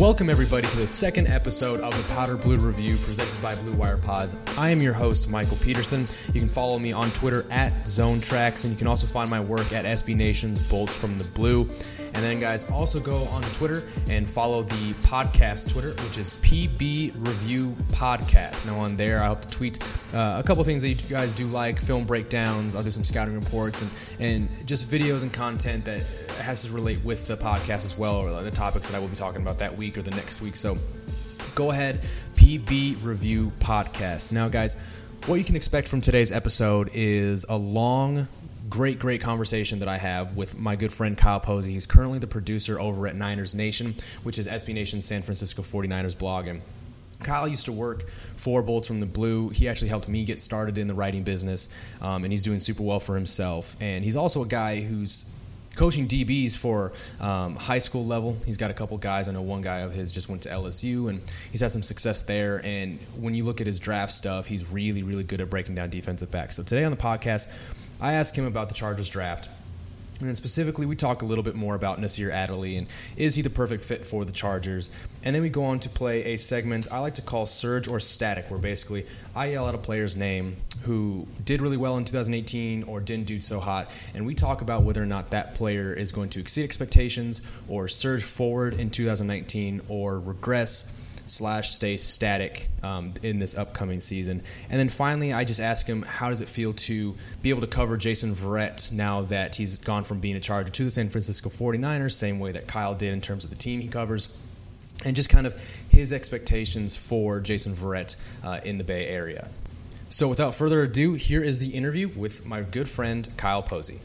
Welcome, everybody, to the second episode of the Powder Blue Review presented by Blue Wire Pods. I am your host, Michael Peterson. You can follow me on Twitter at Zone Tracks, and you can also find my work at SB Nation's Bolts from the Blue. And then, guys, also go on Twitter and follow the podcast Twitter, which is PB Review Podcast. Now, on there, I hope to tweet uh, a couple things that you guys do like film breakdowns. I'll do some scouting reports and, and just videos and content that has to relate with the podcast as well, or the topics that I will be talking about that week or the next week. So go ahead, PB Review Podcast. Now, guys, what you can expect from today's episode is a long great, great conversation that I have with my good friend Kyle Posey. He's currently the producer over at Niners Nation, which is SB Nation's San Francisco 49ers blog. And Kyle used to work for Bolts from the Blue. He actually helped me get started in the writing business, um, and he's doing super well for himself. And he's also a guy who's coaching DBs for um, high school level. He's got a couple guys. I know one guy of his just went to LSU, and he's had some success there. And when you look at his draft stuff, he's really, really good at breaking down defensive backs. So today on the podcast, I asked him about the Chargers draft. And then specifically, we talk a little bit more about Nasir Adderley and is he the perfect fit for the Chargers? And then we go on to play a segment I like to call Surge or Static, where basically I yell out a player's name who did really well in 2018 or didn't do so hot, and we talk about whether or not that player is going to exceed expectations or surge forward in 2019 or regress slash stay static um, in this upcoming season. And then finally, I just ask him, how does it feel to be able to cover Jason Verrett now that he's gone from being a Charger to the San Francisco 49ers, same way that Kyle did in terms of the team he covers, and just kind of his expectations for Jason Verrett uh, in the Bay Area. So without further ado, here is the interview with my good friend Kyle Posey.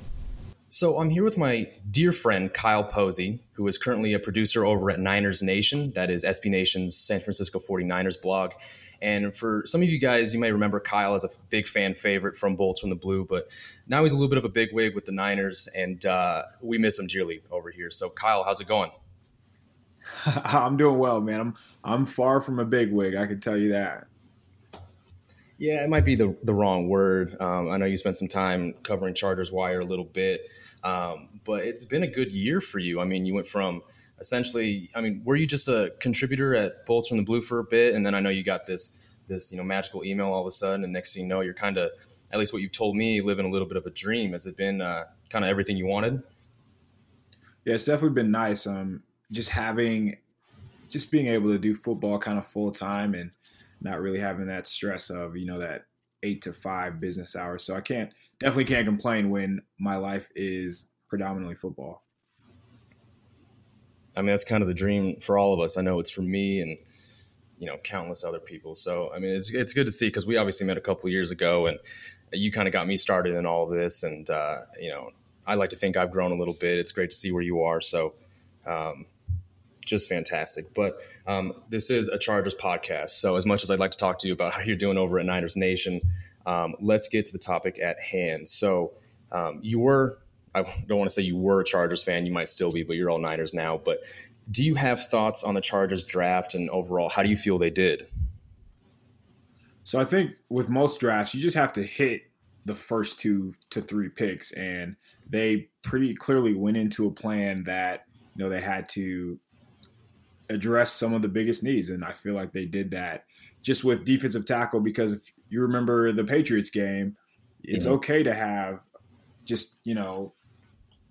So I'm here with my dear friend Kyle Posey, who is currently a producer over at Niners Nation, that is SB Nation's San Francisco 49ers blog. And for some of you guys, you may remember Kyle as a big fan favorite from Bolts from the Blue, but now he's a little bit of a big wig with the Niners, and uh, we miss him dearly over here. So, Kyle, how's it going? I'm doing well, man. I'm I'm far from a big wig. I can tell you that. Yeah, it might be the the wrong word. Um, I know you spent some time covering Chargers Wire a little bit. Um, but it's been a good year for you. I mean, you went from essentially, I mean, were you just a contributor at Bolts from the Blue for a bit, and then I know you got this this you know magical email all of a sudden, and next thing you know, you're kind of at least what you've told me, living a little bit of a dream. Has it been uh, kind of everything you wanted? Yeah, it's definitely been nice. Um, just having, just being able to do football kind of full time and not really having that stress of you know that eight to five business hours. So I can't definitely can't complain when my life is predominantly football. I mean, that's kind of the dream for all of us. I know it's for me and you know countless other people. So I mean, it's it's good to see because we obviously met a couple years ago, and you kind of got me started in all of this. And uh, you know, I like to think I've grown a little bit. It's great to see where you are. So. Um, just fantastic. But um, this is a Chargers podcast. So, as much as I'd like to talk to you about how you're doing over at Niners Nation, um, let's get to the topic at hand. So, um, you were, I don't want to say you were a Chargers fan, you might still be, but you're all Niners now. But do you have thoughts on the Chargers draft and overall, how do you feel they did? So, I think with most drafts, you just have to hit the first two to three picks, and they pretty clearly went into a plan that you know they had to address some of the biggest needs, and I feel like they did that just with defensive tackle because if you remember the Patriots game, it's mm-hmm. okay to have just, you know,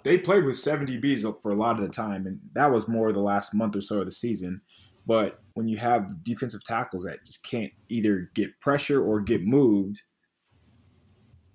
they played with 70 DBs for a lot of the time, and that was more the last month or so of the season. But when you have defensive tackles that just can't either get pressure or get moved,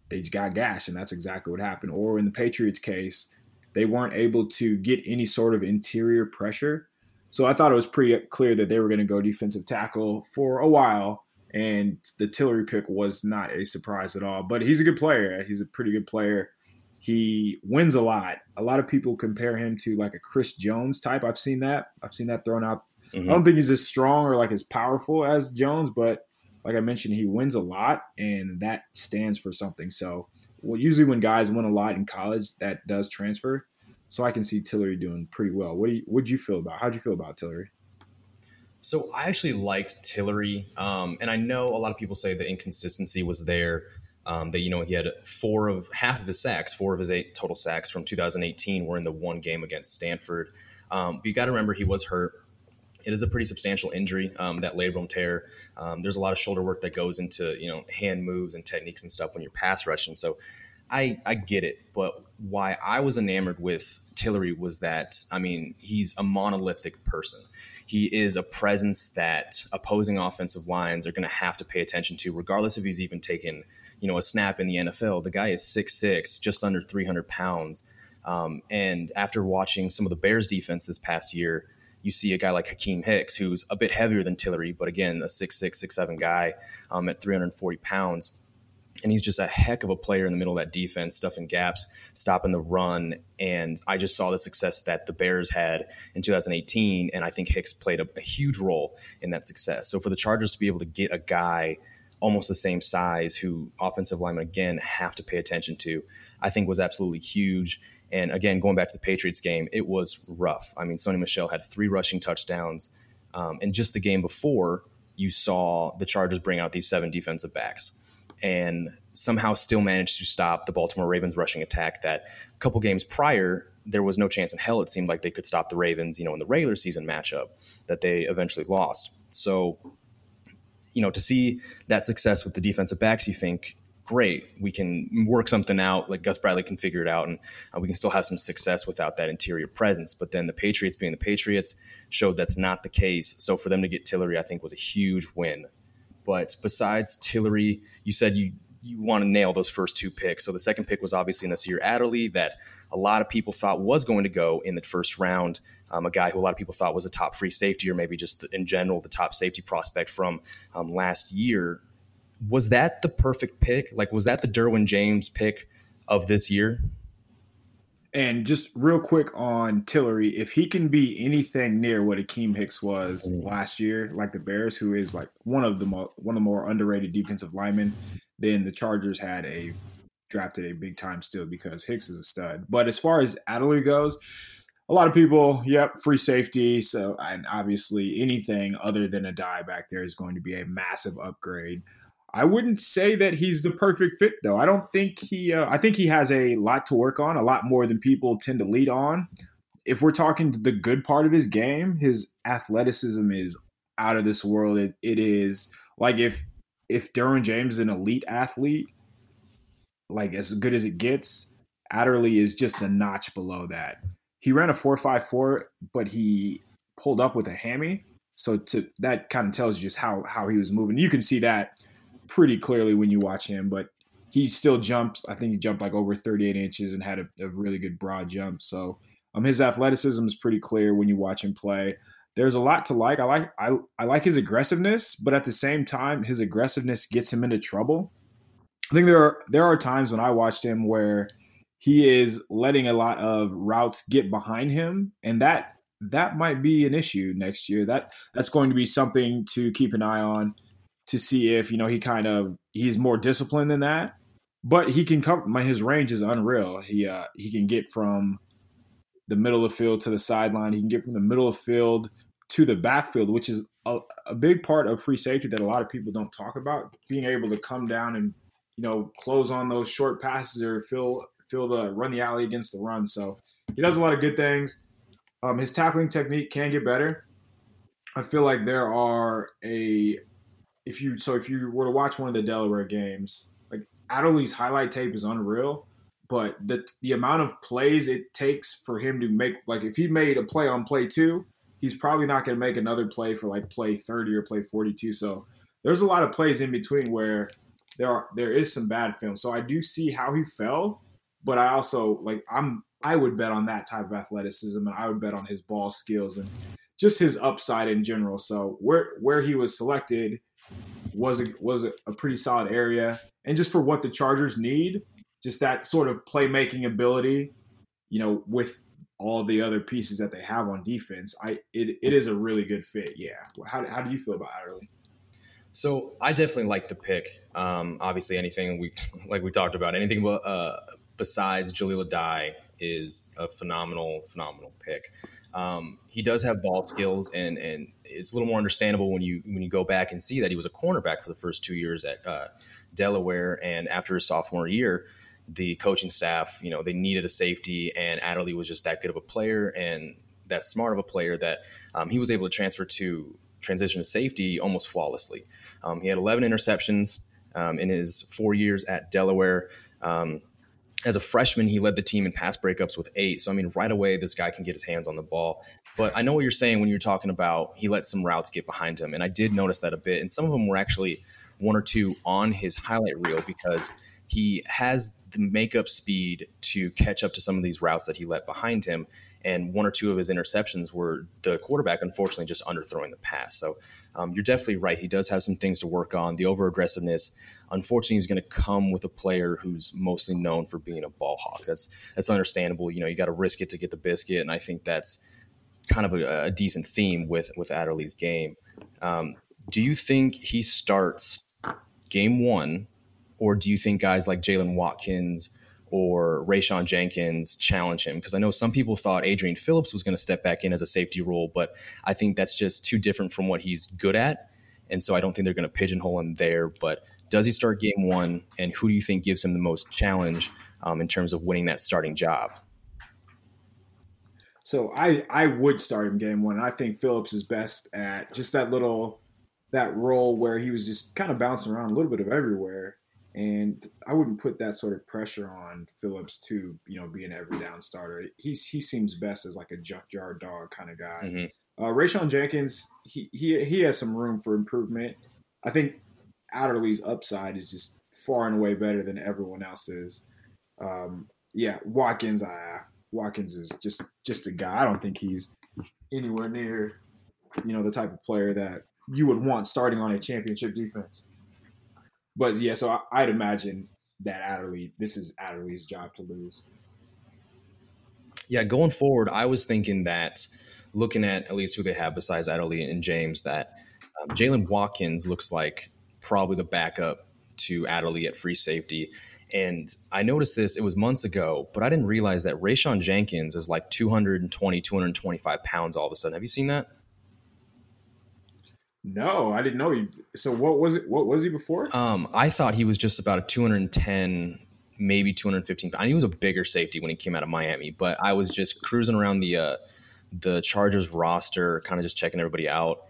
they just got gashed, and that's exactly what happened. Or in the Patriots case, they weren't able to get any sort of interior pressure so I thought it was pretty clear that they were going to go defensive tackle for a while, and the Tillery pick was not a surprise at all. But he's a good player. He's a pretty good player. He wins a lot. A lot of people compare him to like a Chris Jones type. I've seen that. I've seen that thrown out. Mm-hmm. I don't think he's as strong or like as powerful as Jones, but like I mentioned, he wins a lot, and that stands for something. So, well, usually when guys win a lot in college, that does transfer. So I can see Tillery doing pretty well. What do you what do you feel about? How do you feel about Tillery? So I actually liked Tillery, um, and I know a lot of people say the inconsistency was there. Um, that you know he had four of half of his sacks, four of his eight total sacks from 2018 were in the one game against Stanford. Um, but you got to remember he was hurt. it is a pretty substantial injury, um, that labrum tear. Um, there's a lot of shoulder work that goes into you know hand moves and techniques and stuff when you're pass rushing. So I I get it, but why I was enamored with Tillery was that I mean he's a monolithic person. He is a presence that opposing offensive lines are going to have to pay attention to, regardless if he's even taken you know a snap in the NFL. The guy is six six, just under 300 pounds. Um, and after watching some of the Bears defense this past year, you see a guy like Akiem Hicks, who's a bit heavier than Tillery, but again, a six six, six seven guy um, at 340 pounds. And he's just a heck of a player in the middle of that defense, stuffing gaps, stopping the run. And I just saw the success that the Bears had in 2018. And I think Hicks played a, a huge role in that success. So for the Chargers to be able to get a guy almost the same size who offensive linemen, again, have to pay attention to, I think was absolutely huge. And again, going back to the Patriots game, it was rough. I mean, Sony Michel had three rushing touchdowns. Um, and just the game before, you saw the Chargers bring out these seven defensive backs and somehow still managed to stop the Baltimore Ravens rushing attack that a couple games prior there was no chance in hell it seemed like they could stop the Ravens, you know, in the regular season matchup that they eventually lost. So, you know, to see that success with the defensive backs, you think great. We can work something out. Like Gus Bradley can figure it out, and uh, we can still have some success without that interior presence. But then the Patriots, being the Patriots, showed that's not the case. So for them to get Tillery, I think was a huge win. But besides Tillery, you said you you want to nail those first two picks. So the second pick was obviously Nasir Adderley, that a lot of people thought was going to go in the first round. Um, a guy who a lot of people thought was a top free safety, or maybe just in general the top safety prospect from um, last year was that the perfect pick? Like, was that the Derwin James pick of this year? And just real quick on Tillery, if he can be anything near what Akiem Hicks was mm. last year, like the Bears, who is like one of the mo- one of the more underrated defensive linemen, then the Chargers had a drafted a big time still because Hicks is a stud. But as far as Adderley goes, a lot of people, yep, free safety. So, and obviously anything other than Addae back there is going to be a massive upgrade. I wouldn't say that he's the perfect fit, though. I don't think he. Uh, I think he has a lot to work on, a lot more than people tend to lead on. If we're talking the good part of his game, his athleticism is out of this world. It, it is like if if Derwin James is an elite athlete, like as good as it gets, Adderley is just a notch below that. He ran a four five four, but he pulled up with a hammy. So to that kind of tells you just how how he was moving. You can see that pretty clearly when you watch him, but he still jumps. I think he jumped like over 38 inches and had a, a really good broad jump. So um, his athleticism is pretty clear when you watch him play. There's a lot to like. I like I, I like his aggressiveness, but at the same time, his aggressiveness gets him into trouble. I think there are there are times when I watched him where he is letting a lot of routes get behind him, and that that might be an issue next year. That that's going to be something to keep an eye on to see if you know he kind of he's more disciplined than that. But he can come. My his range is unreal. He uh, he can get from the middle of the field to the sideline. He can get from the middle of the field to the backfield, which is a, a big part of free safety that a lot of people don't talk about. Being able to come down and you know close on those short passes or fill fill the run the alley against the run. So he does a lot of good things. Um, his tackling technique can get better. I feel like there are a if you so if you were to watch one of the Delaware games, like Adderley's highlight tape is unreal, but the the amount of plays it takes for him to make like if he made a play on play two, he's probably not going to make another play for like play 30 or play 42. So there's a lot of plays in between where there are there is some bad film. So I do see how he fell, but I also like I'm I would bet on that type of athleticism and I would bet on his ball skills and just his upside in general. So where where he was selected was a, was a, pretty solid area, and just for what the Chargers need, just that sort of playmaking ability, you know, with all the other pieces that they have on defense, I it, it is a really good fit. Yeah. How, how do you feel about Adderley? So I definitely like the pick. Um, obviously, anything we like we talked about, anything uh, besides Jahleel Addae is a phenomenal, phenomenal pick. Um, he does have ball skills, and and it's a little more understandable when you when you go back and see that he was a cornerback for the first two years at uh, Delaware, and after his sophomore year, the coaching staff, you know, they needed a safety, and Adderley was just that good of a player, and that smart of a player that um, he was able to transfer to transition to safety almost flawlessly. Um, he had 11 interceptions um, in his four years at Delaware. Um, as a freshman, he led the team in pass breakups with eight. So, I mean, right away, this guy can get his hands on the ball. But I know what you're saying when you're talking about he let some routes get behind him. And I did notice that a bit. And some of them were actually one or two on his highlight reel because he has the makeup speed to catch up to some of these routes that he let behind him. And one or two of his interceptions were the quarterback, unfortunately, just underthrowing the pass. So um, you're definitely right. He does have some things to work on. The over aggressiveness, unfortunately, is going to come with a player who's mostly known for being a ball hawk. That's that's understandable. You know, you got to risk it to get the biscuit, and I think that's kind of a, a decent theme with with Adderley's game. Um, do you think he starts game one, or do you think guys like Jaylen Watkins? or Rayshawn Jenkins challenge him? Because I know some people thought Adrian Phillips was going to step back in as a safety role, but I think that's just too different from what he's good at. And so I don't think they're going to pigeonhole him there. But does he start game one? And who do you think gives him the most challenge um, in terms of winning that starting job? So I I would start him game one. I think Phillips is best at just that little that role where he was just kind of bouncing around a little bit of everywhere. And I wouldn't put that sort of pressure on Phillips to, you know, be an every down starter. He's he seems best as like a junkyard dog kind of guy. Mm-hmm. Uh, Rayshawn Jenkins, he, he he has some room for improvement. I think Adderley's upside is just far and away better than everyone else's. Um, yeah, Watkins, uh, Watkins is just just a guy. I don't think he's anywhere near, you know, the type of player that you would want starting on a championship defense but yeah, so I, would imagine that Adderley, this is Adderley's job to lose. Yeah, going forward, I was thinking that looking at at least who they have besides Adderley and James, that um, Jaylen Watkins looks like probably the backup to Adderley at free safety. And I noticed this, it was months ago, but I didn't realize that Rayshawn Jenkins is like 220, 225 pounds all of a sudden. Have you seen that? No, I didn't know he. So what was it? What was he before? Um, I thought he was just about a 210, maybe 215. I knew he was a bigger safety when he came out of Miami, but I was just cruising around the uh, the Chargers roster, kind of just checking everybody out.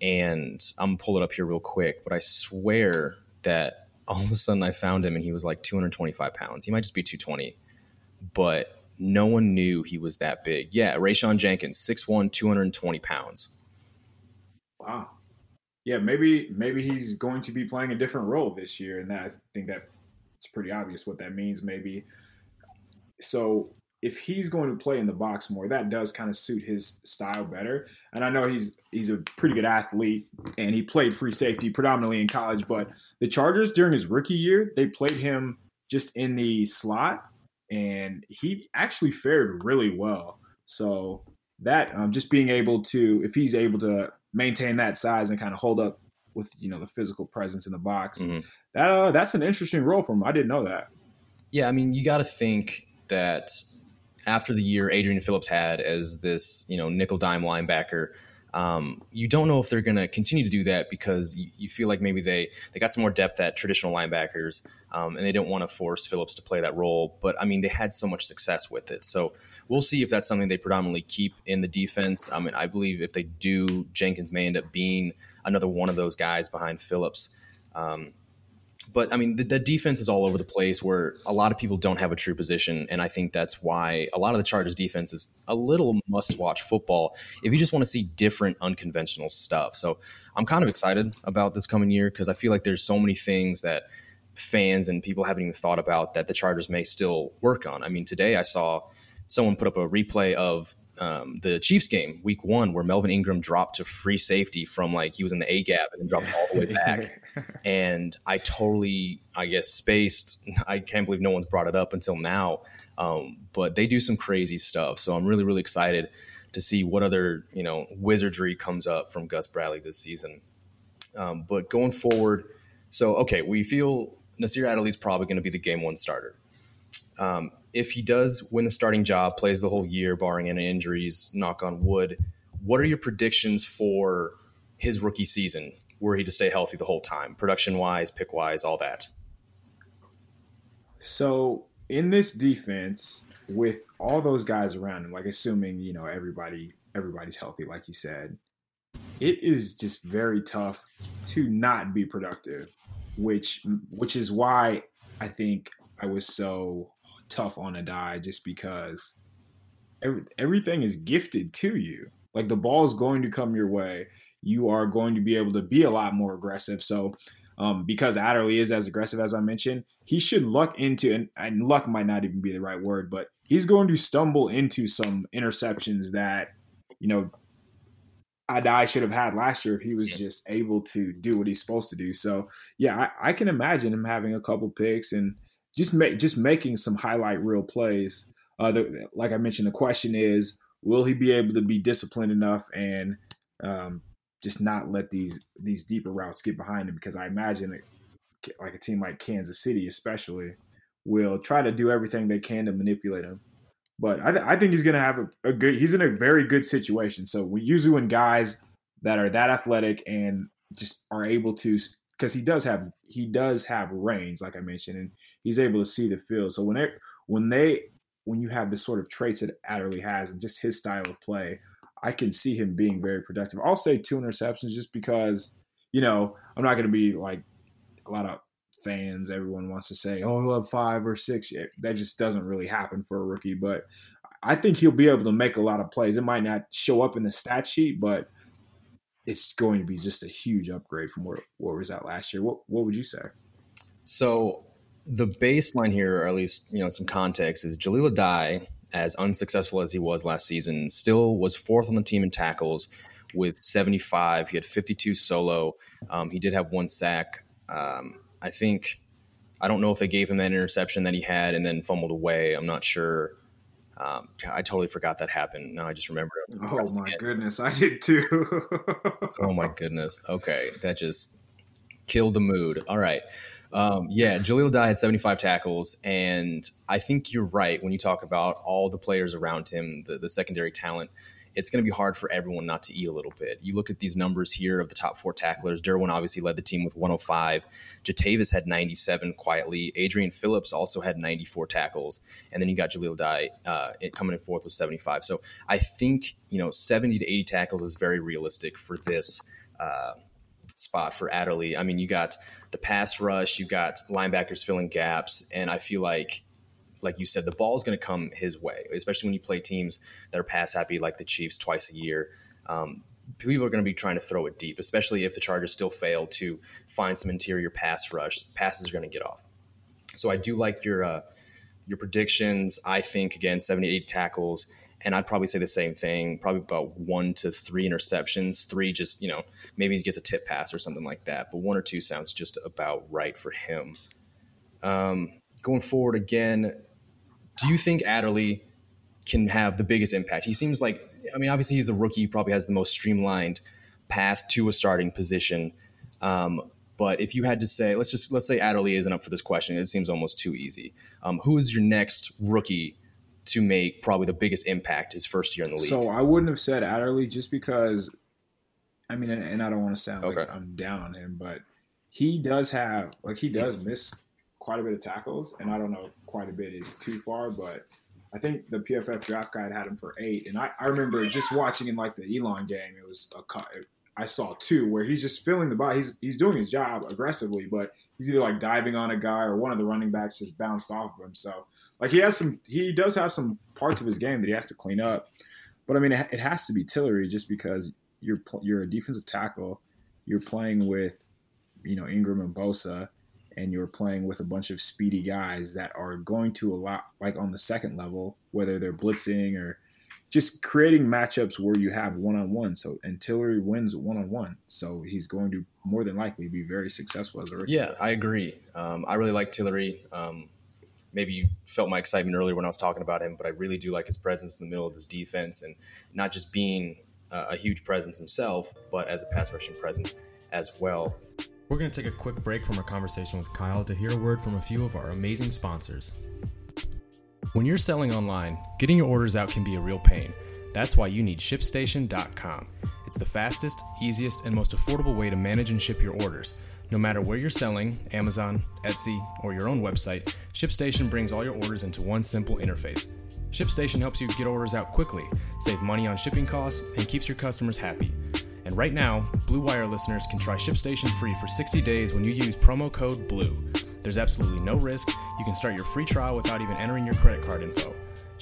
And I'm gonna pull it up here real quick, but I swear that all of a sudden I found him and he was like 225 pounds. He might just be 220, but no one knew he was that big. Yeah, Rayshawn Jenkins, 6'1, 220 pounds. Wow yeah, maybe maybe he's going to be playing a different role this year, and that I think that it's pretty obvious what that means. Maybe so if he's going to play in the box more, that does kind of suit his style better. And I know he's he's a pretty good athlete, and he played free safety predominantly in college. But the Chargers during his rookie year, they played him just in the slot, and he actually fared really well. So that um, just being able to, if he's able to maintain that size and kind of hold up with you know the physical presence in the box. Mm-hmm. That uh, that's an interesting role for him. I didn't know that. Yeah, I mean, you got to think that after the year Adrian Phillips had as this you know nickel dime linebacker. Um, you don't know if they're going to continue to do that because you, you, feel like maybe they they got some more depth at traditional linebackers, um, and they didn't want to force Phillips to play that role. But I mean, they had so much success with it, so we'll see if that's something they predominantly keep in the defense. I mean, I believe if they do, Jenkins may end up being another one of those guys behind Phillips. Um, but I mean, the, the, defense is all over the place where a lot of people don't have a true position. And I think that's why a lot of the Chargers defense is a little must watch football if you just want to see different, unconventional stuff. So I'm kind of excited about this coming year because I feel like there's so many things that fans and people haven't even thought about that the Chargers may still work on. I mean, today I saw someone put up a replay of um, the Chiefs game, week one, where Melvin Ingram dropped to free safety from like he was in the A gap and then dropped all the way back. and I totally, I guess, spaced. I can't believe no one's brought it up until now. Um, but they do some crazy stuff. So I'm really, really excited to see what other, you know, wizardry comes up from Gus Bradley this season. Um, but going forward, so, okay, we feel Nasir Adderley's probably going to be the game one starter. Um, if he does win the starting job, plays the whole year, barring any injuries, knock on wood, what are your predictions for his rookie season? Were he to stay healthy the whole time, production wise, pick wise, all that? So in this defense, with all those guys around him, like assuming you know everybody everybody's healthy, like you said, it is just very tough to not be productive, which which is why I think I was so tough on Addae just because every, everything is gifted to you. Like the ball is going to come your way. You are going to be able to be a lot more aggressive. So um, because Adderley is as aggressive as I mentioned, he should luck into and, and luck might not even be the right word, but he's going to stumble into some interceptions that you know Addae should have had last year if he was just able to do what he's supposed to do. So yeah, I, I can imagine him having a couple picks and just make just making some highlight reel plays. Uh, the, like I mentioned, the question is, will he be able to be disciplined enough and um, just not let these these deeper routes get behind him? Because I imagine it, like a team like Kansas City, especially, will try to do everything they can to manipulate him. But I, th- I think he's going to have a, a, good. He's in a very good situation. So we usually when guys that are that athletic and just are able to, because he does have he does have range, like I mentioned, and he's able to see the field. So when they when they when you have the sort of traits that Adderley has and just his style of play, I can see him being very productive. I'll say two interceptions just because you know I'm not going to be like a lot of fans, everyone wants to say, "Oh, he'll have five or six. That just doesn't really happen for a rookie. But I think he'll be able to make a lot of plays. It might not show up in the stat sheet, but it's going to be just a huge upgrade from where where was that last year. What what would you say? So the baseline here, or at least you know some context, is Jahleel Addae, as unsuccessful as he was last season, still was fourth on the team in tackles with 75. He had 52 solo. Um, he did have one sack. Um, I think I don't know if they gave him that interception that he had and then fumbled away. I'm not sure. Um, I totally forgot that happened. Now I just remember. Oh my goodness, I did too. oh my goodness. Okay, that just killed the mood. All right. Um, yeah, Jahleel Addae had 75 tackles, and I think you're right when you talk about all the players around him, the, the secondary talent it's going to be hard for everyone not to eat a little bit. You look at these numbers here of the top four tacklers. Derwin obviously led the team with 105. Jatavis had 97 quietly. Adrian Phillips also had 94 tackles. And then you got Jahleel Addae uh, coming in fourth with 75. So I think, you know, 70 to 80 tackles is very realistic for this uh, spot for Adderley. I mean, you got the pass rush, you got linebackers filling gaps. And I feel like like you said, the ball is going to come his way, especially when you play teams that are pass happy like the Chiefs twice a year. Um, people are going to be trying to throw it deep, especially if the Chargers still fail to find some interior pass rush. Passes are going to get off. So I do like your uh, your predictions. I think again, 78 tackles, and I'd probably say the same thing. Probably about one to three interceptions. Three just you know maybe he gets a tip pass or something like that, but one or two sounds just about right for him. Um, going forward again, do you think Adderley can have the biggest impact? He seems like, I mean, obviously he's a rookie, he probably has the most streamlined path to a starting position. Um, but if you had to say, let's just let's say Adderley isn't up for this question, it seems almost too easy. Um, who is your next rookie to make probably the biggest impact his first year in the league? So I wouldn't have said Adderley just because, I mean, and I don't want to sound okay. like I'm down on him, but he does have like he does miss quite a bit of tackles, and I don't know if quite a bit is too far, but I think the PFF draft guide had him for eight, and I, I remember just watching in like the Elon game, it was a cut. I saw two where he's just filling the body. He's he's doing his job aggressively, but he's either like diving on a guy or one of the running backs just bounced off of him. So like he has some, he does have some parts of his game that he has to clean up. But I mean, it, it has to be Tillery just because you're you're a defensive tackle, you're playing with, you know, Ingram and Bosa and you're playing with a bunch of speedy guys that are going to a lot like on the second level, whether they're blitzing or just creating matchups where you have one on one. So and Tillery wins one on one, so he's going to more than likely be very successful as a rookie. Yeah, I agree. Um, I really like Tillery. Um, maybe you felt my excitement earlier when I was talking about him, but I really do like his presence in the middle of his defense and not just being uh, a huge presence himself, but as a pass rushing presence as well. We're going to take a quick break from our conversation with Kyle to hear a word from a few of our amazing sponsors. When you're selling online, getting your orders out can be a real pain. That's why you need ShipStation.com. It's the fastest, easiest, and most affordable way to manage and ship your orders. No matter where you're selling, Amazon, Etsy, or your own website, ShipStation brings all your orders into one simple interface. ShipStation helps you get orders out quickly, save money on shipping costs, and keeps your customers happy. And right now, Blue Wire listeners can try ShipStation free for 60 days when you use promo code BLUE. There's absolutely no risk. You can start your free trial without even entering your credit card info.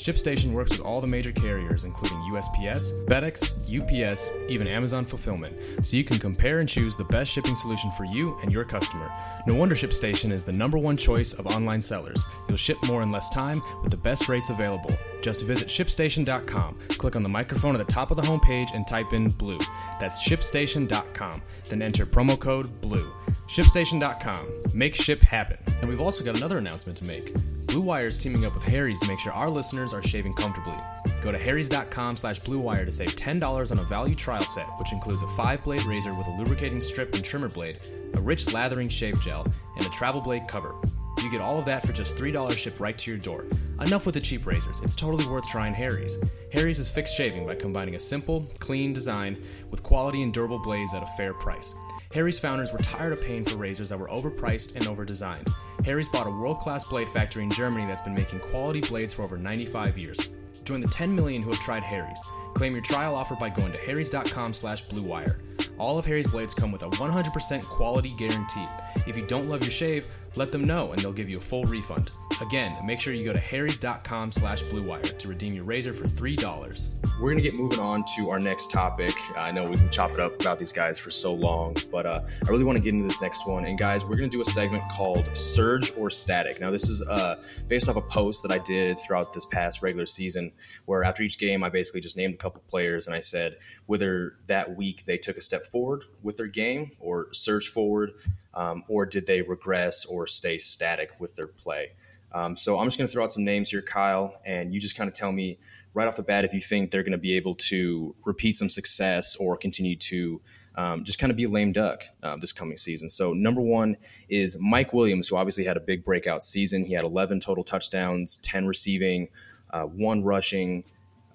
ShipStation works with all the major carriers, including USPS, FedEx, UPS, even Amazon Fulfillment, so you can compare and choose the best shipping solution for you and your customer. No wonder ShipStation is the number one choice of online sellers. You'll ship more in less time with the best rates available. Just visit shipstation.com, click on the microphone at the top of the homepage, and type in BLUE. That's shipstation.com. Then enter promo code BLUE. ShipStation.com. Make ship happen. And we've also got another announcement to make. Blue Wire is teaming up with Harry's to make sure our listeners are shaving comfortably. Go to harrys.com slash bluewire to save $10 on a value trial set, which includes a five-blade razor with a lubricating strip and trimmer blade, a rich lathering shave gel, and a travel blade cover. You get all of that for just $3 shipped right to your door. Enough with the cheap razors, it's totally worth trying Harry's. Harry's is fixed shaving by combining a simple, clean design with quality and durable blades at a fair price. Harry's founders were tired of paying for razors that were overpriced and overdesigned. Harry's bought a world class blade factory in Germany that's been making quality blades for over 95 years. Join the 10 million who have tried Harry's. Claim your trial offer by going to harrys.com slash bluewire. All of Harry's blades come with a 100% quality guarantee. If you don't love your shave, let them know and they'll give you a full refund. Again, make sure you go to harrys.com slash bluewire to redeem your razor for $3. We're going to get moving on to our next topic. I know we can chop it up about these guys for so long, but uh, I really want to get into this next one. And guys, we're going to do a segment called Surge or Static. Now, this is uh, based off a post that I did throughout this past regular season, where after each game, I basically just named a couple players and I said whether that week they took a step forward with their game or surge forward, um, or did they regress or stay static with their play. Um, so I'm just going to throw out some names here, Kyle, and you just kind of tell me right off the bat if you think they're going to be able to repeat some success or continue to um, just kind of be a lame duck uh, this coming season. So number one is Mike Williams, who obviously had a big breakout season. He had 11 total touchdowns, 10 receiving, uh, one rushing.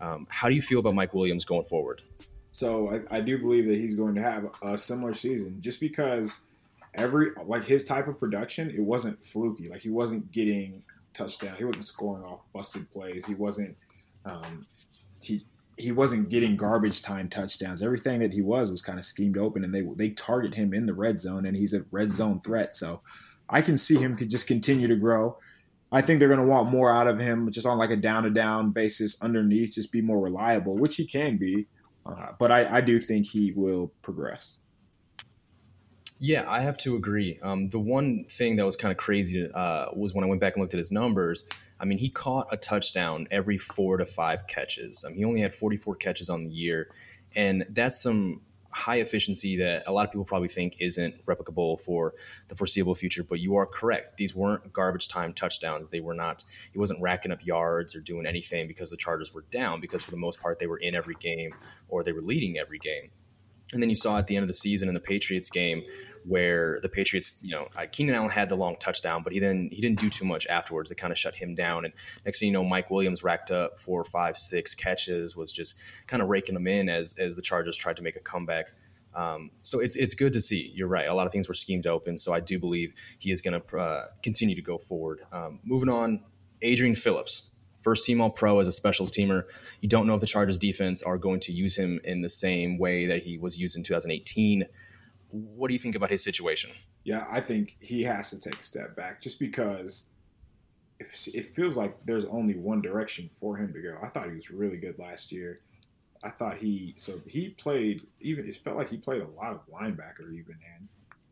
Um, how do you feel about Mike Williams going forward? So I, I do believe that he's going to have a similar season, just because every like his type of production, it wasn't fluky. Like he wasn't getting touchdown. He wasn't scoring off busted plays. He wasn't um, he he wasn't getting garbage time touchdowns. Everything that he was was kind of schemed open, and they they target him in the red zone, and he's a red zone threat. So I can see him could just continue to grow. I think they're going to want more out of him, just on like a down to down basis underneath, just be more reliable, which he can be. Uh, but I, I do think he will progress. Yeah, I have to agree. Um, the one thing that was kind of crazy uh, was when I went back and looked at his numbers. I mean, he caught a touchdown every four to five catches. Mean, he only had 44 catches on the year, and that's some high efficiency that a lot of people probably think isn't replicable for the foreseeable future. But you are correct; these weren't garbage time touchdowns. They were not. He wasn't racking up yards or doing anything because the Chargers were down. Because for the most part, they were in every game or they were leading every game. And then you saw at the end of the season in the Patriots game where the Patriots, you know, uh, Keenan Allen had the long touchdown, but he then he didn't do too much afterwards. It kind of shut him down. And next thing you know, Mike Williams racked up four, five, six catches, was just kind of raking them in as as the Chargers tried to make a comeback. Um, so it's it's good to see. You're right. A lot of things were schemed open. So I do believe he is going to uh, continue to go forward. Um, moving on, Adrian Phillips first team all pro as a specials teamer. You don't know if the Chargers defense are going to use him in the same way that he was used in 2018. What do you think about his situation? Yeah, I think he has to take a step back just because it feels like there's only one direction for him to go. I thought he was really good last year. I thought he so he played even it felt like he played a lot of linebacker even and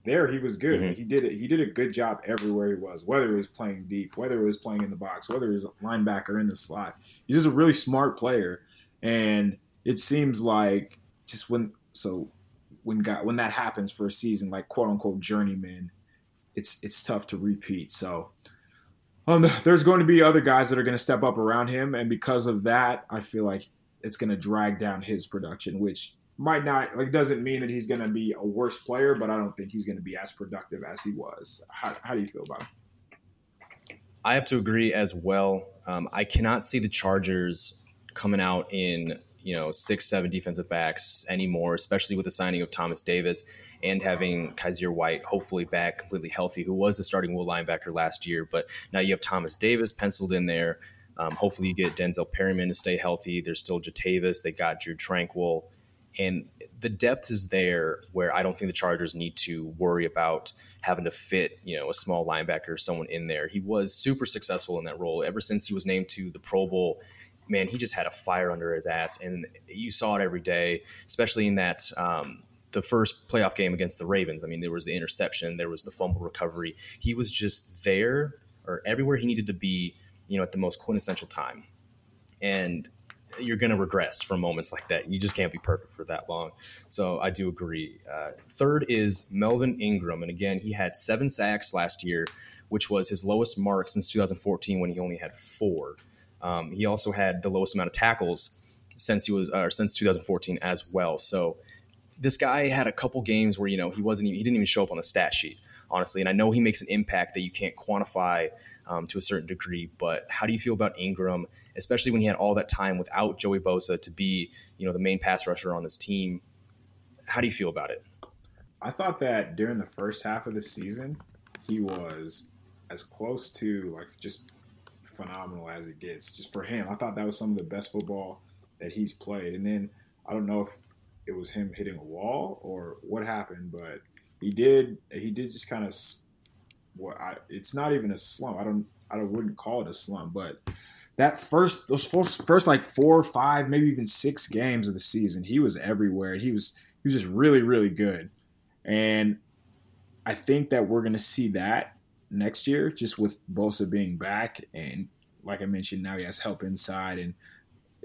there he was good. Mm-hmm. He did it. He did a good job everywhere he was, whether he was playing deep, whether he was playing in the box, whether he was a linebacker in the slot. He's just a really smart player, and it seems like just when so when got when that happens for a season like quote unquote journeyman, it's it's tough to repeat. So. Um, there's going to be other guys that are going to step up around him, and because of that, I feel like it's going to drag down his production, which might not like doesn't mean that he's going to be a worse player, but I don't think he's going to be as productive as he was. How, how do you feel about it? I have to agree as well. Um, I cannot see the Chargers coming out in you know six, seven defensive backs anymore, especially with the signing of Thomas Davis and having Kyzir White hopefully back completely healthy, who was the starting will linebacker last year. But now you have Thomas Davis penciled in there Um, hopefully, you get Denzel Perryman to stay healthy. There's still Jatavis. They got Drue Tranquill. And the depth is there where I don't think the Chargers need to worry about having to fit, you know, a small linebacker or someone in there. He was super successful in that role ever since he was named to the Pro Bowl. Man, he just had a fire under his ass, and you saw it every day, especially in that um, the first playoff game against the Ravens. I mean, there was the interception, there was the fumble recovery. He was just there or everywhere he needed to be, you know, at the most quintessential time. And you're going to regress from moments like that. You just can't be perfect for that long. So I do agree. Uh, third is Melvin Ingram. And again, he had seven sacks last year, which was his lowest mark since 2014 when he only had four. Um, he also had the lowest amount of tackles since he was, uh, since 2014 as well. So this guy had a couple games where, you know, he wasn't, even, he didn't even show up on the stat sheet, honestly. And I know he makes an impact that you can't quantify um, to a certain degree. But how do you feel about Ingram, especially when he had all that time without Joey Bosa to be, you know, the main pass rusher on this team? How do you feel about it? I thought that during the first half of the season, he was as close to like just phenomenal as it gets. Just for him, I thought that was some of the best football that he's played. And then I don't know if it was him hitting a wall or what happened, but he did he did just kind of what I, it's not even a slump. I don't I don't, wouldn't call it a slump, but that first those first, first like four or five, maybe even six games of the season, he was everywhere. He was he was just really really good, and I think that we're gonna see that next year, just with Bosa being back, and like I mentioned, now he has help inside, and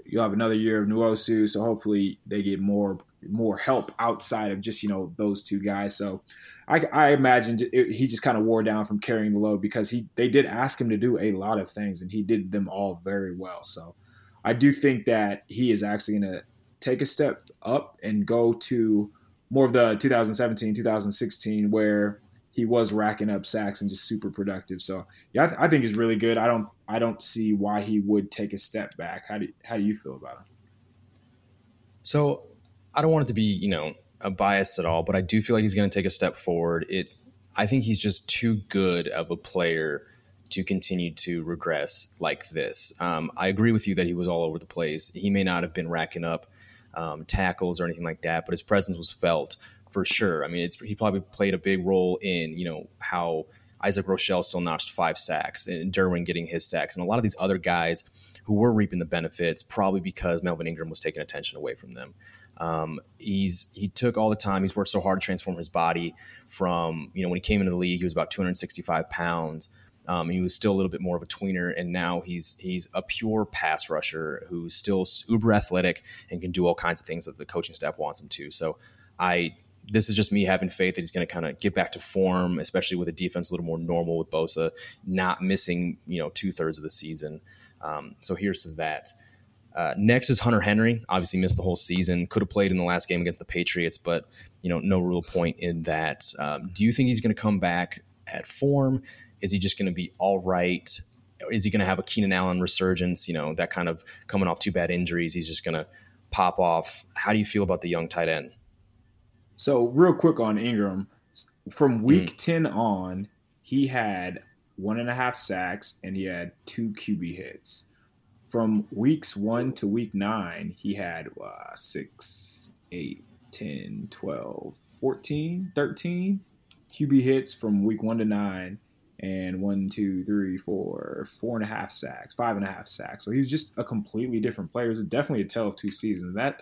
you'll have another year of Nwosu, so hopefully they get more more help outside of just you know those two guys. So I, I imagined it, he just kind of wore down from carrying the load because he they did ask him to do a lot of things and he did them all very well. So I do think that he is actually going to take a step up and go to more of the 2017 2016 where he was racking up sacks and just super productive. So yeah, I, th- I think he's really good. I don't I don't see why he would take a step back. How do how do you feel about him? So I don't want it to be you know a bias at all, but I do feel like he's going to take a step forward. It, I think he's just too good of a player to continue to regress like this. Um, I agree with you that he was all over the place. He may not have been racking up um, tackles or anything like that, but his presence was felt for sure. I mean, he probably played a big role in you know how Isaac Rochell still notched five sacks and Derwin getting his sacks, and a lot of these other guys who were reaping the benefits probably because Melvin Ingram was taking attention away from them. Um, he's he took all the time. He's worked so hard to transform his body. From you know when he came into the league, he was about 265 pounds. Um, he was still a little bit more of a tweener, and now he's he's a pure pass rusher who's still uber athletic and can do all kinds of things that the coaching staff wants him to. So I this is just me having faith that he's going to kind of get back to form, especially with a defense a little more normal with Bosa not missing you know two thirds of the season. Um, so here's to that. Uh, next is Hunter Henry. Obviously, missed the whole season. Could have played in the last game against the Patriots, but you know, no real point in that. Um, do you think he's going to come back at form? Is he just going to be all right? Is he going to have a Keenan Allen resurgence? You know, that kind of coming off two bad injuries, he's just going to pop off. How do you feel about the young tight end? So, real quick on Ingram, from week mm. 10 on, he had one and a half sacks and he had two QB hits from weeks one to week nine, he had uh, 6, 8, 10, 12, 14, 13 QB hits from week one to nine, and one, two, three, four, four and a half sacks, five and a half sacks. So he was just a completely different player. It's definitely a tale of two seasons. That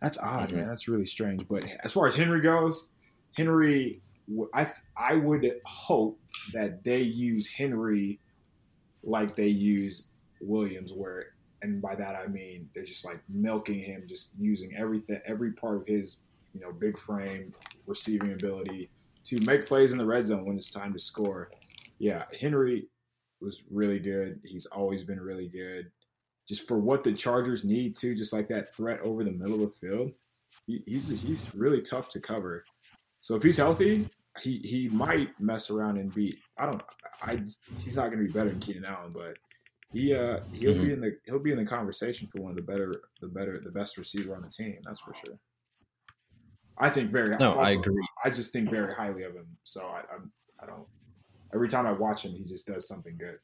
that's odd, mm-hmm. man. That's really strange. But as far as Henry goes, Henry, I I would hope that they use Henry like they use Williams, where, and by that I mean they're just like milking him, just using everything, every part of his, you know, big frame, receiving ability to make plays in the red zone when it's time to score. Yeah, Henry was really good. He's always been really good. Just for what the Chargers need to, just like that threat over the middle of the field, he, he's he's really tough to cover. So if he's healthy, he he might mess around and beat. I don't. I he's not going to be better than Keenan Allen, but he uh he'll mm-hmm. be in the he'll be in the conversation for one of the better the better the best receiver on the team. That's for sure. I think very. No, also, I agree. I just think very highly of him. So I I'm, I don't. Every time I watch him, he just does something good.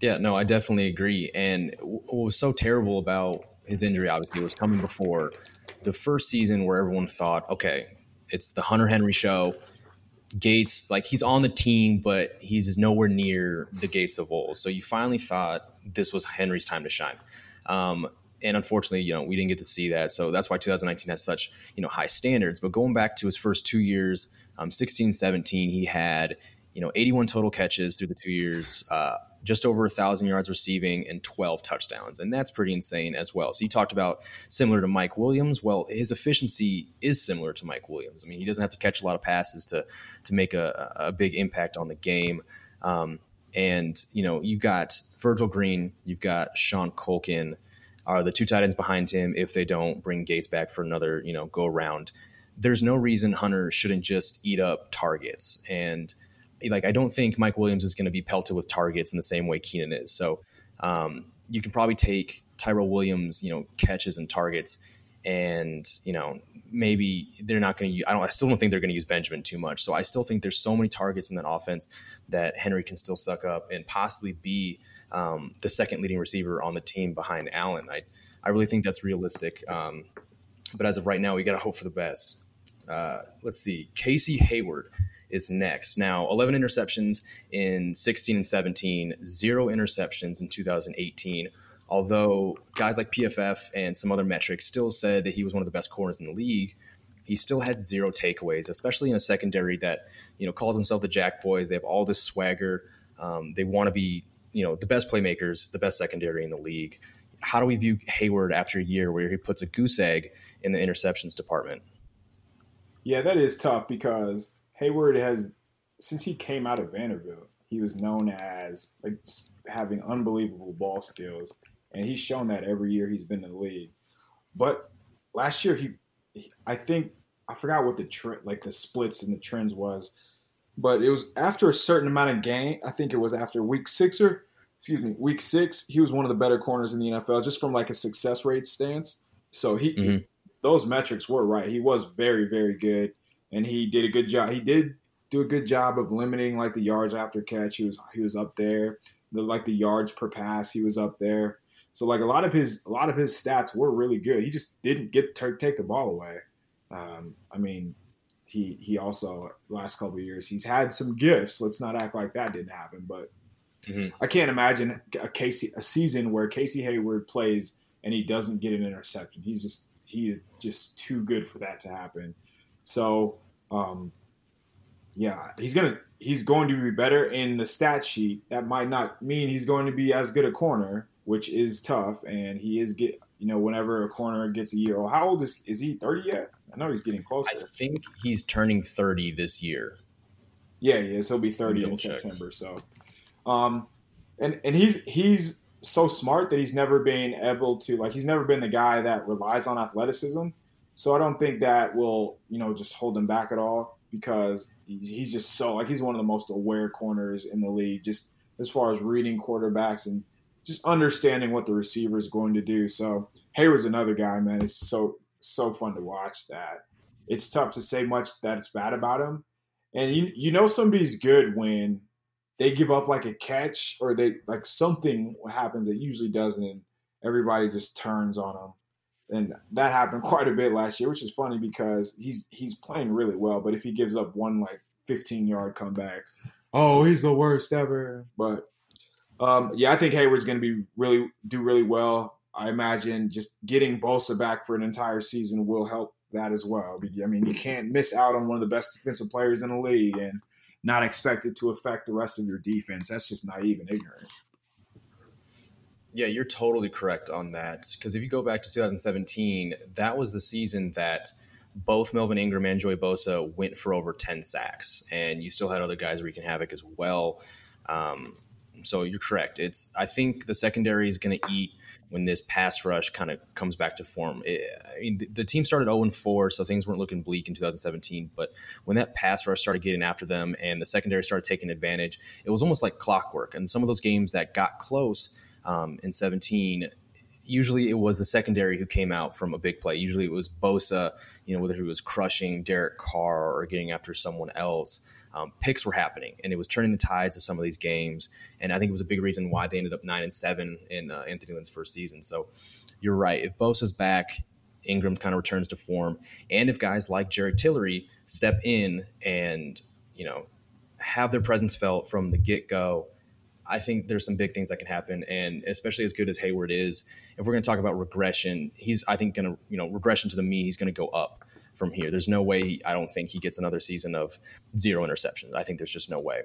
Yeah, no, I definitely agree. And what was so terrible about his injury, obviously, was coming before the first season where everyone thought, okay, it's the Hunter Henry show. Gates, like he's on the team, but he's nowhere near the Gates of old. So you finally thought this was Henry's time to shine. Um, and unfortunately, you know, we didn't get to see that. So that's why 2019 has such, you know, high standards. But going back to his first two years, um, 16, 17, he had, you know, 81 total catches through the two years, uh, just over a thousand yards receiving and 12 touchdowns. And that's pretty insane as well. So you talked about similar to Mike Williams. Well, his efficiency is similar to Mike Williams. I mean, he doesn't have to catch a lot of passes to, to make a, a big impact on the game. Um, and, you know, you've got Virgil Green, you've got Sean Culkin, are the two tight ends behind him if they don't bring Gates back for another, you know, go around. There's no reason Hunter shouldn't just eat up targets. And like I don't think Mike Williams is going to be pelted with targets in the same way Keenan is. So um, you can probably take Tyrell Williams, you know, catches and targets, and you know maybe they're not going to. I don't. I still don't think they're going to use Benjamin too much. So I still think there's so many targets in that offense that Henry can still suck up and possibly be um, the second leading receiver on the team behind Allen. I I really think that's realistic. Um, but as of right now, we got to hope for the best. Uh, let's see, Casey Hayward is next. Now, 11 interceptions in 16 and 17, zero interceptions in 2018. Although guys like PFF and some other metrics still said that he was one of the best corners in the league, he still had zero takeaways, especially in a secondary that you know calls himself the Jack Boys. They have all this swagger. Um, they want to be you know the best playmakers, the best secondary in the league. How do we view Hayward after a year where he puts a goose egg in the interceptions department? Yeah, that is tough because Hayward has, since he came out of Vanderbilt, he was known as like having unbelievable ball skills, and he's shown that every year he's been in the league. But last year, he, he I think I forgot what the trend, like the splits and the trends was, but it was after a certain amount of game. I think it was after week six or excuse me, week six. He was one of the better corners in the NFL, just from like a success rate stance. So he, mm-hmm. he those metrics were right. He was very very good and he did a good job. He did do a good job of limiting like the yards after catch. He was he was up there. The, like the yards per pass, he was up there. So like a lot of his a lot of his stats were really good. He just didn't get take the ball away. Um, I mean, he he also last couple years he's had some gifts. Let's not act like that didn't happen. But mm-hmm. I can't imagine a Casey a season where Casey Hayward plays and he doesn't get an interception. He's just he is just too good for that to happen. So um, yeah, he's gonna he's going to be better in the stat sheet. That might not mean he's going to be as good a corner, which is tough. And he is get you know whenever a corner gets a year. Oh, how old is is he? Thirty yet? I know he's getting closer. I think he's turning thirty this year. Yeah, yeah, so he'll be thirty in check. September. So, um, and and he's he's so smart that he's never been able to like he's never been the guy that relies on athleticism. So I don't think that will, you know, just hold him back at all because he's just so like he's one of the most aware corners in the league, just as far as reading quarterbacks and just understanding what the receiver is going to do. So Hayward's another guy, man. It's so so fun to watch that. It's tough to say much that's bad about him, and you you know somebody's good when they give up like a catch or they like something happens that usually doesn't, and everybody just turns on them and that happened quite a bit last year, which is funny because he's he's playing really well. But if he gives up one like 15 yard comeback, oh, he's the worst ever. But um, yeah, I think Hayward's going to be really do really well. I imagine just getting Bosa back for an entire season will help that as well. I mean, you can't miss out on one of the best defensive players in the league and not expect it to affect the rest of your defense. That's just naive and ignorant. Yeah, you're totally correct on that. Because if you go back to 2017, that was the season that both Melvin Ingram and Joey Bosa went for over 10 sacks, and you still had other guys wreaking havoc as well. Um, so you're correct. It's I think the secondary is going to eat when this pass rush kind of comes back to form. It, I mean, the, the, team started 0 4, so things weren't looking bleak in 2017. But when that pass rush started getting after them and the secondary started taking advantage, it was almost like clockwork. And some of those games that got close um, in 17 usually it was the secondary who came out from a big play. Usually it was Bosa, you know, whether he was crushing Derek Carr or getting after someone else. um, picks were happening, and it was turning the tides of some of these games. And I think it was a big reason why they ended up nine and seven in uh, Anthony Lynn's first season. So you're right. If Bosa's back, Ingram kind of returns to form, and if guys like Jerry Tillery step in and you know have their presence felt from the get go. I think there's some big things that can happen, and especially as good as Hayward is, if we're going to talk about regression, he's I think going to you know regression to the mean. He's going to go up from here. There's no way. I don't think he gets another season of zero interceptions. I think there's just no way.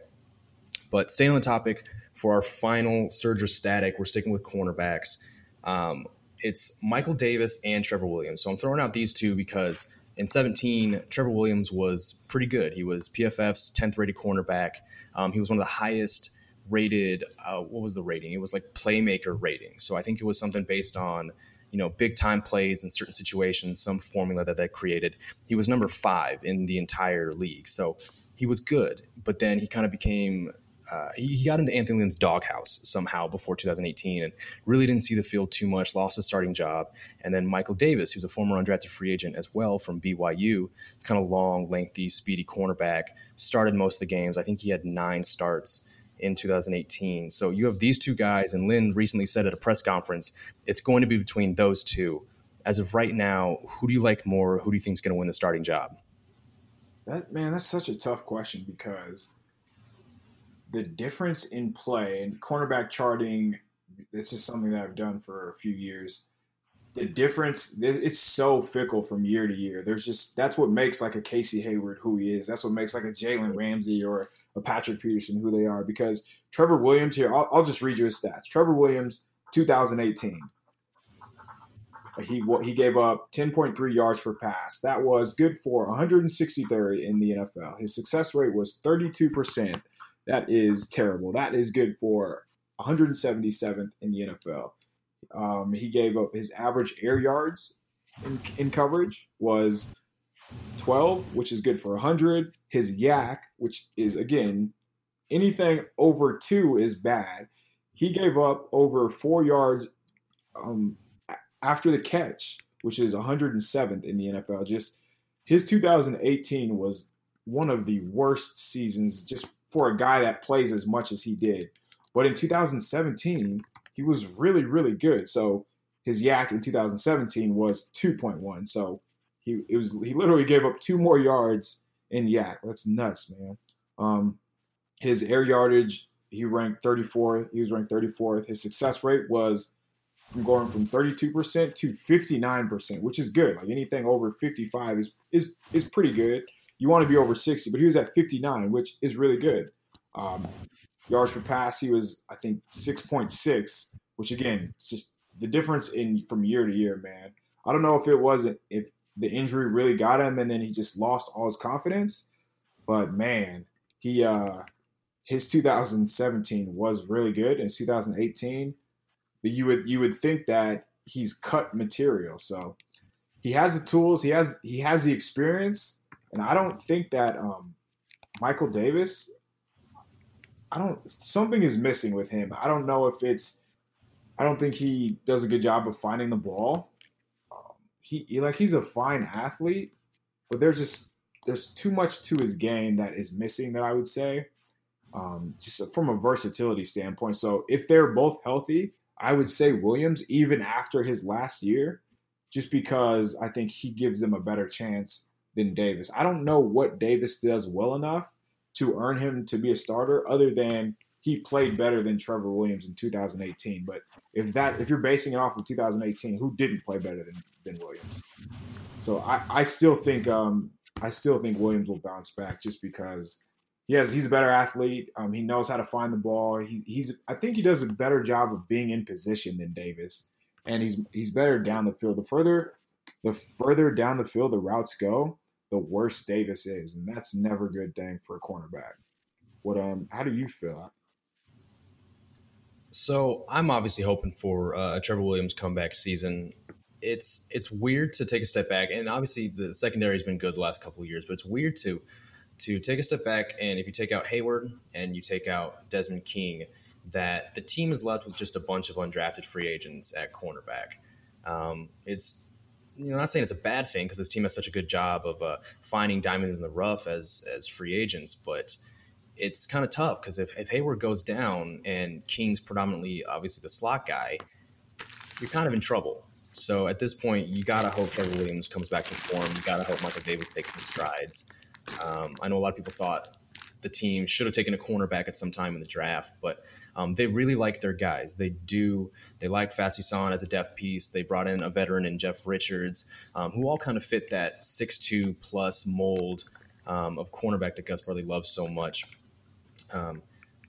But staying on the topic for our final surge or static, we're sticking with cornerbacks. Um, it's Michael Davis and Trevor Williams. So I'm throwing out these two because in 17, Trevor Williams was pretty good. He was PFF's 10th rated cornerback. Um, he was one of the highest rated. Uh, what was the rating? It was like playmaker rating. So I think it was something based on you know big time plays in certain situations, some formula that they created. He was number five in the entire league. So he was good, but then he kind of became uh, he, got into Anthony Lynn's doghouse somehow before 2018 and really didn't see the field too much, lost his starting job. And then Michael Davis, who's a former undrafted free agent as well from BYU, kind of long, lengthy, speedy cornerback, started most of the games. I think he had nine starts in 2018. So you have these two guys, and Lynn recently said at a press conference, it's going to be between those two. As of right now, who do you like more? Who do you think is going to win the starting job? That man, that's such a tough question because the difference in play and cornerback charting this is something that I've done for a few years. The difference it's so fickle from year to year. There's just that's what makes like a Casey Hayward who he is. That's what makes like a Jalen Ramsey or a Patrick Peterson who they are. Because Trevor Williams here, I'll, I'll just read you his stats. Trevor Williams, 2018. He he gave up 10.3 yards per pass. That was good for 163rd in the NFL. His success rate was 32 percent that is terrible. That is good for 177th in the NFL. Um, he gave up his average air yards in, in coverage was 12, which is good for 100. His YAC, which is again anything over two is bad. He gave up over four yards um, after the catch, which is 107th in the NFL. Just his 2018 was one of the worst seasons just for a guy that plays as much as he did. But in 2017, he was really, really good. So his YAC in 2017 was 2.1. So he it was he literally gave up two more yards in YAC. That's nuts, man. Um, his air yardage, he ranked 34th. He was ranked 34th. His success rate was from going from 32% to 59%, which is good. Like anything over 55 is is is pretty good you want to be over 60, but he was at 59, which is really good. Um, yards per pass, he was, I think, 6.6, which again, it's just the difference in from year to year, man. I don't know if it wasn't, if the injury really got him and then he just lost all his confidence, but man, he, uh, his 2017 was really good. In 2018, but you would you would think that he's cut material. So he has the tools, he has he has the experience, and I don't think that um, Michael Davis, I don't, something is missing with him. I don't know if it's, I don't think he does a good job of finding the ball. Um, he, he, like, he's a fine athlete, but there's just, there's too much to his game that is missing that I would say, um, just from a versatility standpoint. So if they're both healthy, I would say Williams, even after his last year, just because I think he gives them a better chance than Davis. I don't know what Davis does well enough to earn him to be a starter, other than he played better than Trevor Williams in 2018. But if that if you're basing it off of 2018, who didn't play better than than Williams? So I, I still think um, I still think Williams will bounce back just because he has he's a better athlete. Um, he knows how to find the ball. He, he's I think he does a better job of being in position than Davis, and he's he's better down the field. The further the further down the field the routes go, the worse Davis is, and that's never a good thing for a cornerback. What um, how do you feel? So I'm obviously hoping for uh, a Trevor Williams comeback season. It's it's weird to take a step back, and obviously the secondary has been good the last couple of years, but it's weird to to take a step back and if you take out Hayward and you take out Desmond King, that the team is left with just a bunch of undrafted free agents at cornerback. Um, it's you know, not saying it's a bad thing because this team has such a good job of uh, finding diamonds in the rough as as free agents, but it's kind of tough because if, if Hayward goes down and King's predominantly obviously the slot guy, you're kind of in trouble. So at this point, you gotta hope Trevor Williams comes back to form. You gotta hope Michael Davis takes some strides. Um, I know a lot of people thought the team should have taken a cornerback at some time in the draft, but um, they really like their guys. They do. They like Facyson as a depth piece. They brought in a veteran in Jeff Richards, um, who all kind of fit that six-two plus mold um, of cornerback that Gus Bradley loves so much. Um,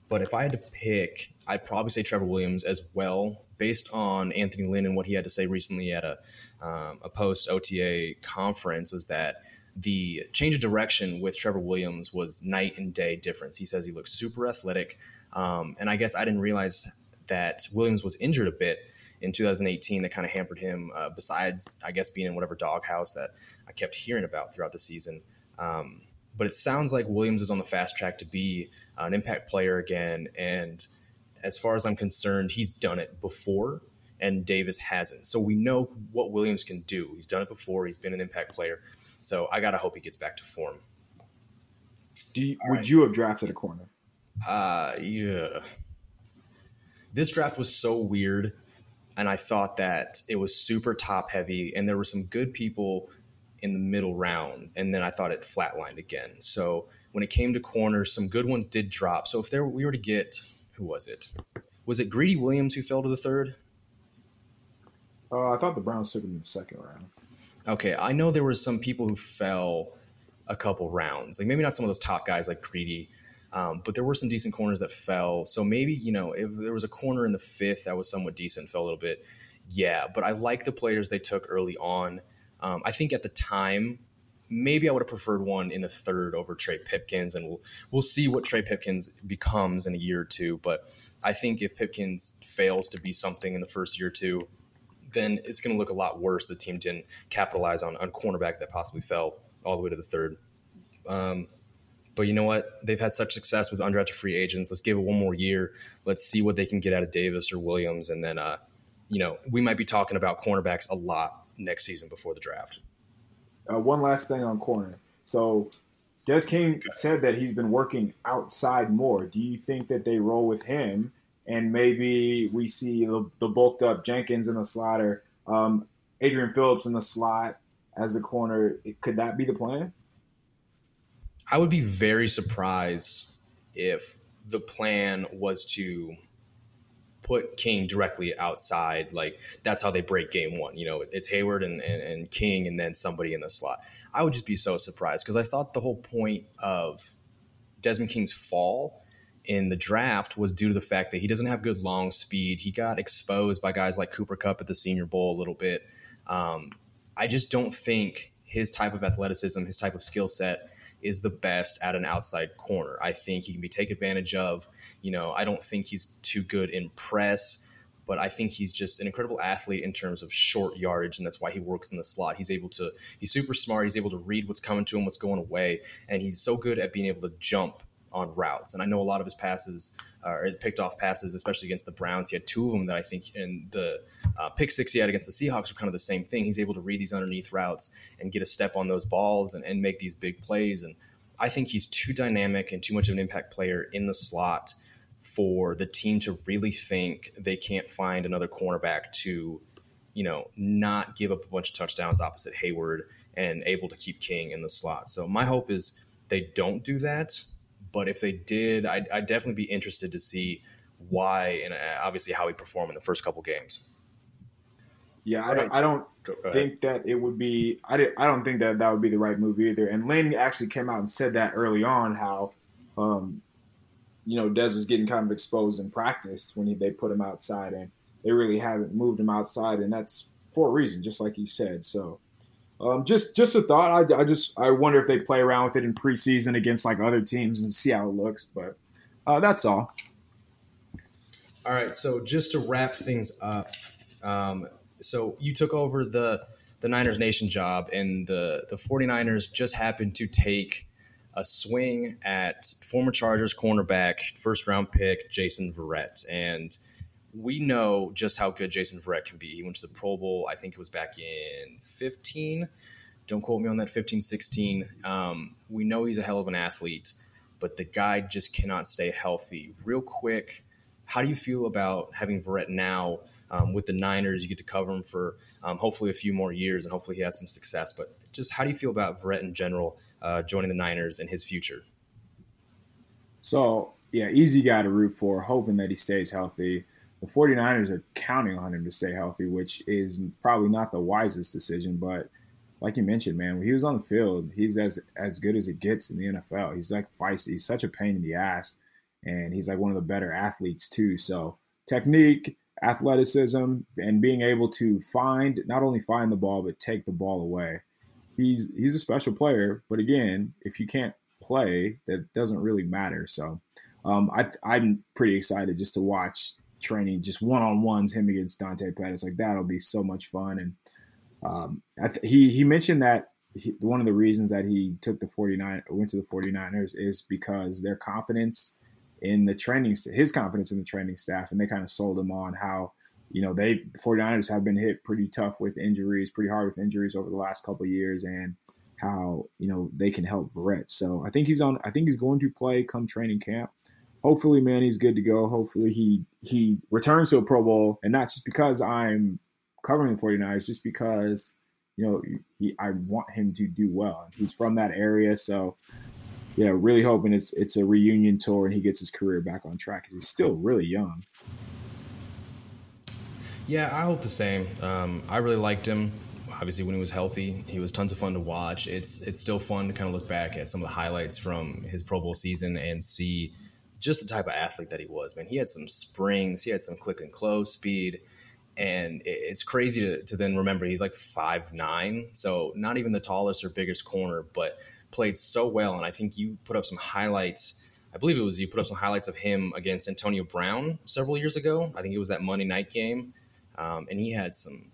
but if I had to pick, I'd probably say Trevor Williams as well, based on Anthony Lynn and what he had to say recently at a, um, a post OTA conference, is that the change of direction with Trevor Williams was night and day difference. He says he looks super athletic. Um, and I guess I didn't realize that Williams was injured a bit in 2018 that kind of hampered him, uh, besides, I guess, being in whatever doghouse that I kept hearing about throughout the season. Um, but it sounds like Williams is on the fast track to be an impact player again. And as far as I'm concerned, he's done it before and Davis hasn't. So we know what Williams can do. He's done it before, he's been an impact player. So I got to hope he gets back to form. Do you, would right. you have drafted a corner? Uh, yeah. This draft was so weird. And I thought that it was super top heavy, and there were some good people in the middle round, and then I thought it flatlined again. So when it came to corners, some good ones did drop. So if there we were to get who was it? Was it Greedy Williams who fell to the third? Uh, I thought the Browns took him in the second round. Okay, I know there were some people who fell a couple rounds, like maybe not some of those top guys like Greedy, um, but there were some decent corners that fell. So maybe you know if there was a corner in the fifth that was somewhat decent, fell a little bit. Yeah, but I like the players they took early on. Um, I think at the time, maybe I would have preferred one in the third over Trey Pipkins, and we'll we'll see what Trey Pipkins becomes in a year or two. But I think if Pipkins fails to be something in the first year or two, then it's going to look a lot worse. The team didn't capitalize on on cornerback that possibly fell all the way to the third. Um, but you know what? They've had such success with undrafted free agents. Let's give it one more year. Let's see what they can get out of Davis or Williams, and then uh, you know we might be talking about cornerbacks a lot next season before the draft. Uh, one last thing on corner. So Des King said that he's been working outside more. Do you think that they roll with him and maybe we see the, the bulked up Jenkins in the slot or um, Adrian Phillips in the slot as the corner? Could that be the plan? I would be very surprised if the plan was to put King directly outside. Like that's how they break game one. You know, it's Hayward and, and, and King and then somebody in the slot. I would just be so surprised because I thought the whole point of Desmond King's fall in the draft was due to the fact that he doesn't have good long speed. He got exposed by guys like Cooper Kupp at the Senior Bowl a little bit. Um, I just don't think his type of athleticism, his type of skill set is the best at an outside corner. I think he can be taken advantage of. You know, I don't think he's too good in press, but I think he's just an incredible athlete in terms of short yardage, and that's why he works in the slot. He's able to, he's super smart. He's able to read what's coming to him, what's going away, and he's so good at being able to jump on routes. And I know a lot of his passes or picked off passes, especially against the Browns. He had two of them that I think in the uh, pick six he had against the Seahawks are kind of the same thing. He's able to read these underneath routes and get a step on those balls and, and make these big plays. And I think he's too dynamic and too much of an impact player in the slot for the team to really think they can't find another cornerback to, you know, not give up a bunch of touchdowns opposite Hayward and able to keep King in the slot. So my hope is they don't do that but if they did, I'd, I'd definitely be interested to see why and uh, obviously how he performed in the first couple games. Yeah, I don't, I don't think that it would be. I, did, I don't think that that would be the right move either. And Lynn actually came out and said that early on how, um, you know, Des was getting kind of exposed in practice when he, they put him outside, and they really haven't moved him outside, and that's for a reason, just like you said. So um, just just a thought. I, I, just I wonder if they play around with it in preseason against like other teams and see how it looks. But uh, that's all. All right. So just to wrap things up, um, so you took over the the Niners Nation job, and the the 49ers just happened to take a swing at former Chargers cornerback, first round pick Jason Verrett, and we know just how good Jason Verrett can be. He went to the Pro Bowl, I think it was back in 15. Don't quote me on that 15, 16. Um, we know he's a hell of an athlete, but the guy just cannot stay healthy. Real quick, how do you feel about having Verrett now um, with the Niners? You get to cover him for um, hopefully a few more years, and hopefully he has some success. But just how do you feel about Verrett in general uh, joining the Niners and his future? So, yeah, easy guy to root for, hoping that he stays healthy. The 49ers are counting on him to stay healthy, which is probably not the wisest decision. But like you mentioned, man, when he was on the field, he's as as good as it gets in the NFL. He's like feisty. He's such a pain in the ass, and he's like one of the better athletes too. So technique, athleticism, and being able to find not only find the ball but take the ball away. He's he's a special player. But again, if you can't play, that doesn't really matter. So um, I, I'm pretty excited just to watch training, just one on ones, him against Dante Pettis. Like that'll be so much fun. And um, th- he he mentioned that he, one of the reasons that he took the 49 went to the 49ers is because their confidence in the training his confidence in the training staff and they kind of sold him on how you know they the 49ers have been hit pretty tough with injuries pretty hard with injuries over the last couple years and how you know they can help Verrett. So I think he's on. I think he's going to play come training camp. Hopefully, man, he's good to go. Hopefully, he he returns to a Pro Bowl, and not just because I'm covering the 49ers, just because you know he I want him to do well. He's from that area, so yeah, really hoping it's it's a reunion tour and he gets his career back on track because he's still really young. Yeah, I hope the same. Um, I really liked him obviously when he was healthy, he was tons of fun to watch. It's it's still fun to kind of look back at some of the highlights from his Pro Bowl season and see just the type of athlete that he was. Man, he had some springs, he had some click and close speed, and it's crazy to, to then remember he's like five nine, so not even the tallest or biggest corner, but played so well. And I think you put up some highlights. I believe it was you put up some highlights of him against Antonio Brown several years ago. I think it was that Monday night game, um, and he had some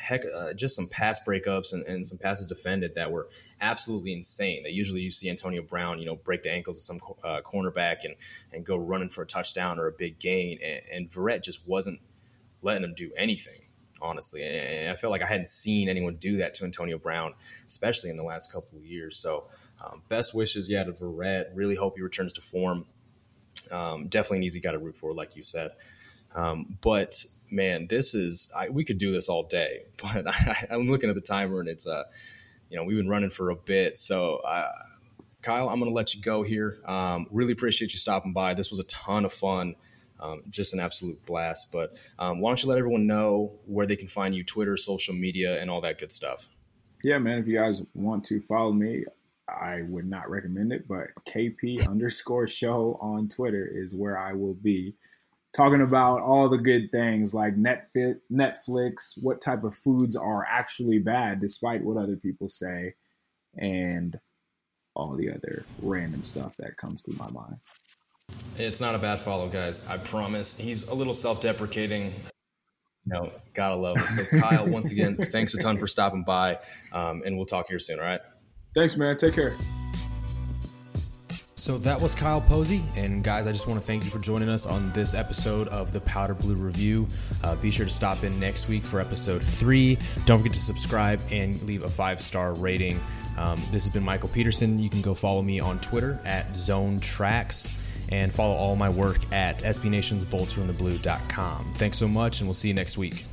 heck, uh, just some pass breakups and, and, some passes defended that were absolutely insane. That usually you see Antonio Brown, you know, break the ankles of some uh, cornerback and and go running for a touchdown or a big gain, and, and Verrett just wasn't letting him do anything. Honestly, and I felt like I hadn't seen anyone do that to Antonio Brown, especially in the last couple of years. So, um, best wishes, yeah, to Verrett. Really hope he returns to form. Um, definitely an easy guy to root for, like you said. Um, but man, this is I, we could do this all day. But I, am looking at the timer and it's uh, you know, we've been running for a bit. So, uh, Kyle, I'm to let you go here. Um, really appreciate you stopping by. This was a ton of fun. Um, just an absolute blast. But um, why don't you let everyone know where they can find you, Twitter, social media, and all that good stuff? Yeah, man. If you guys want to follow me, I would not recommend it, but KP underscore show on Twitter is where I will be talking about all the good things like Netflix, what type of foods are actually bad, despite what other people say, and all the other random stuff that comes through my mind. It's not a bad follow, guys. I promise. He's a little self-deprecating. No, gotta love it. So, Kyle, once again, thanks a ton for stopping by, um, and we'll talk here soon. All right. Thanks, man. Take care. So that was Kyle Posey. And guys, I just want to thank you for joining us on this episode of the Powder Blue Review. Uh, be sure to stop in next week for episode three. Don't forget to subscribe and leave a five star rating. Um, this has been Michael Peterson. You can go follow me on Twitter at Zone Tracks and follow all my work at SBNationsBoltsfromtheBlue.com. Thanks so much, and we'll see you next week.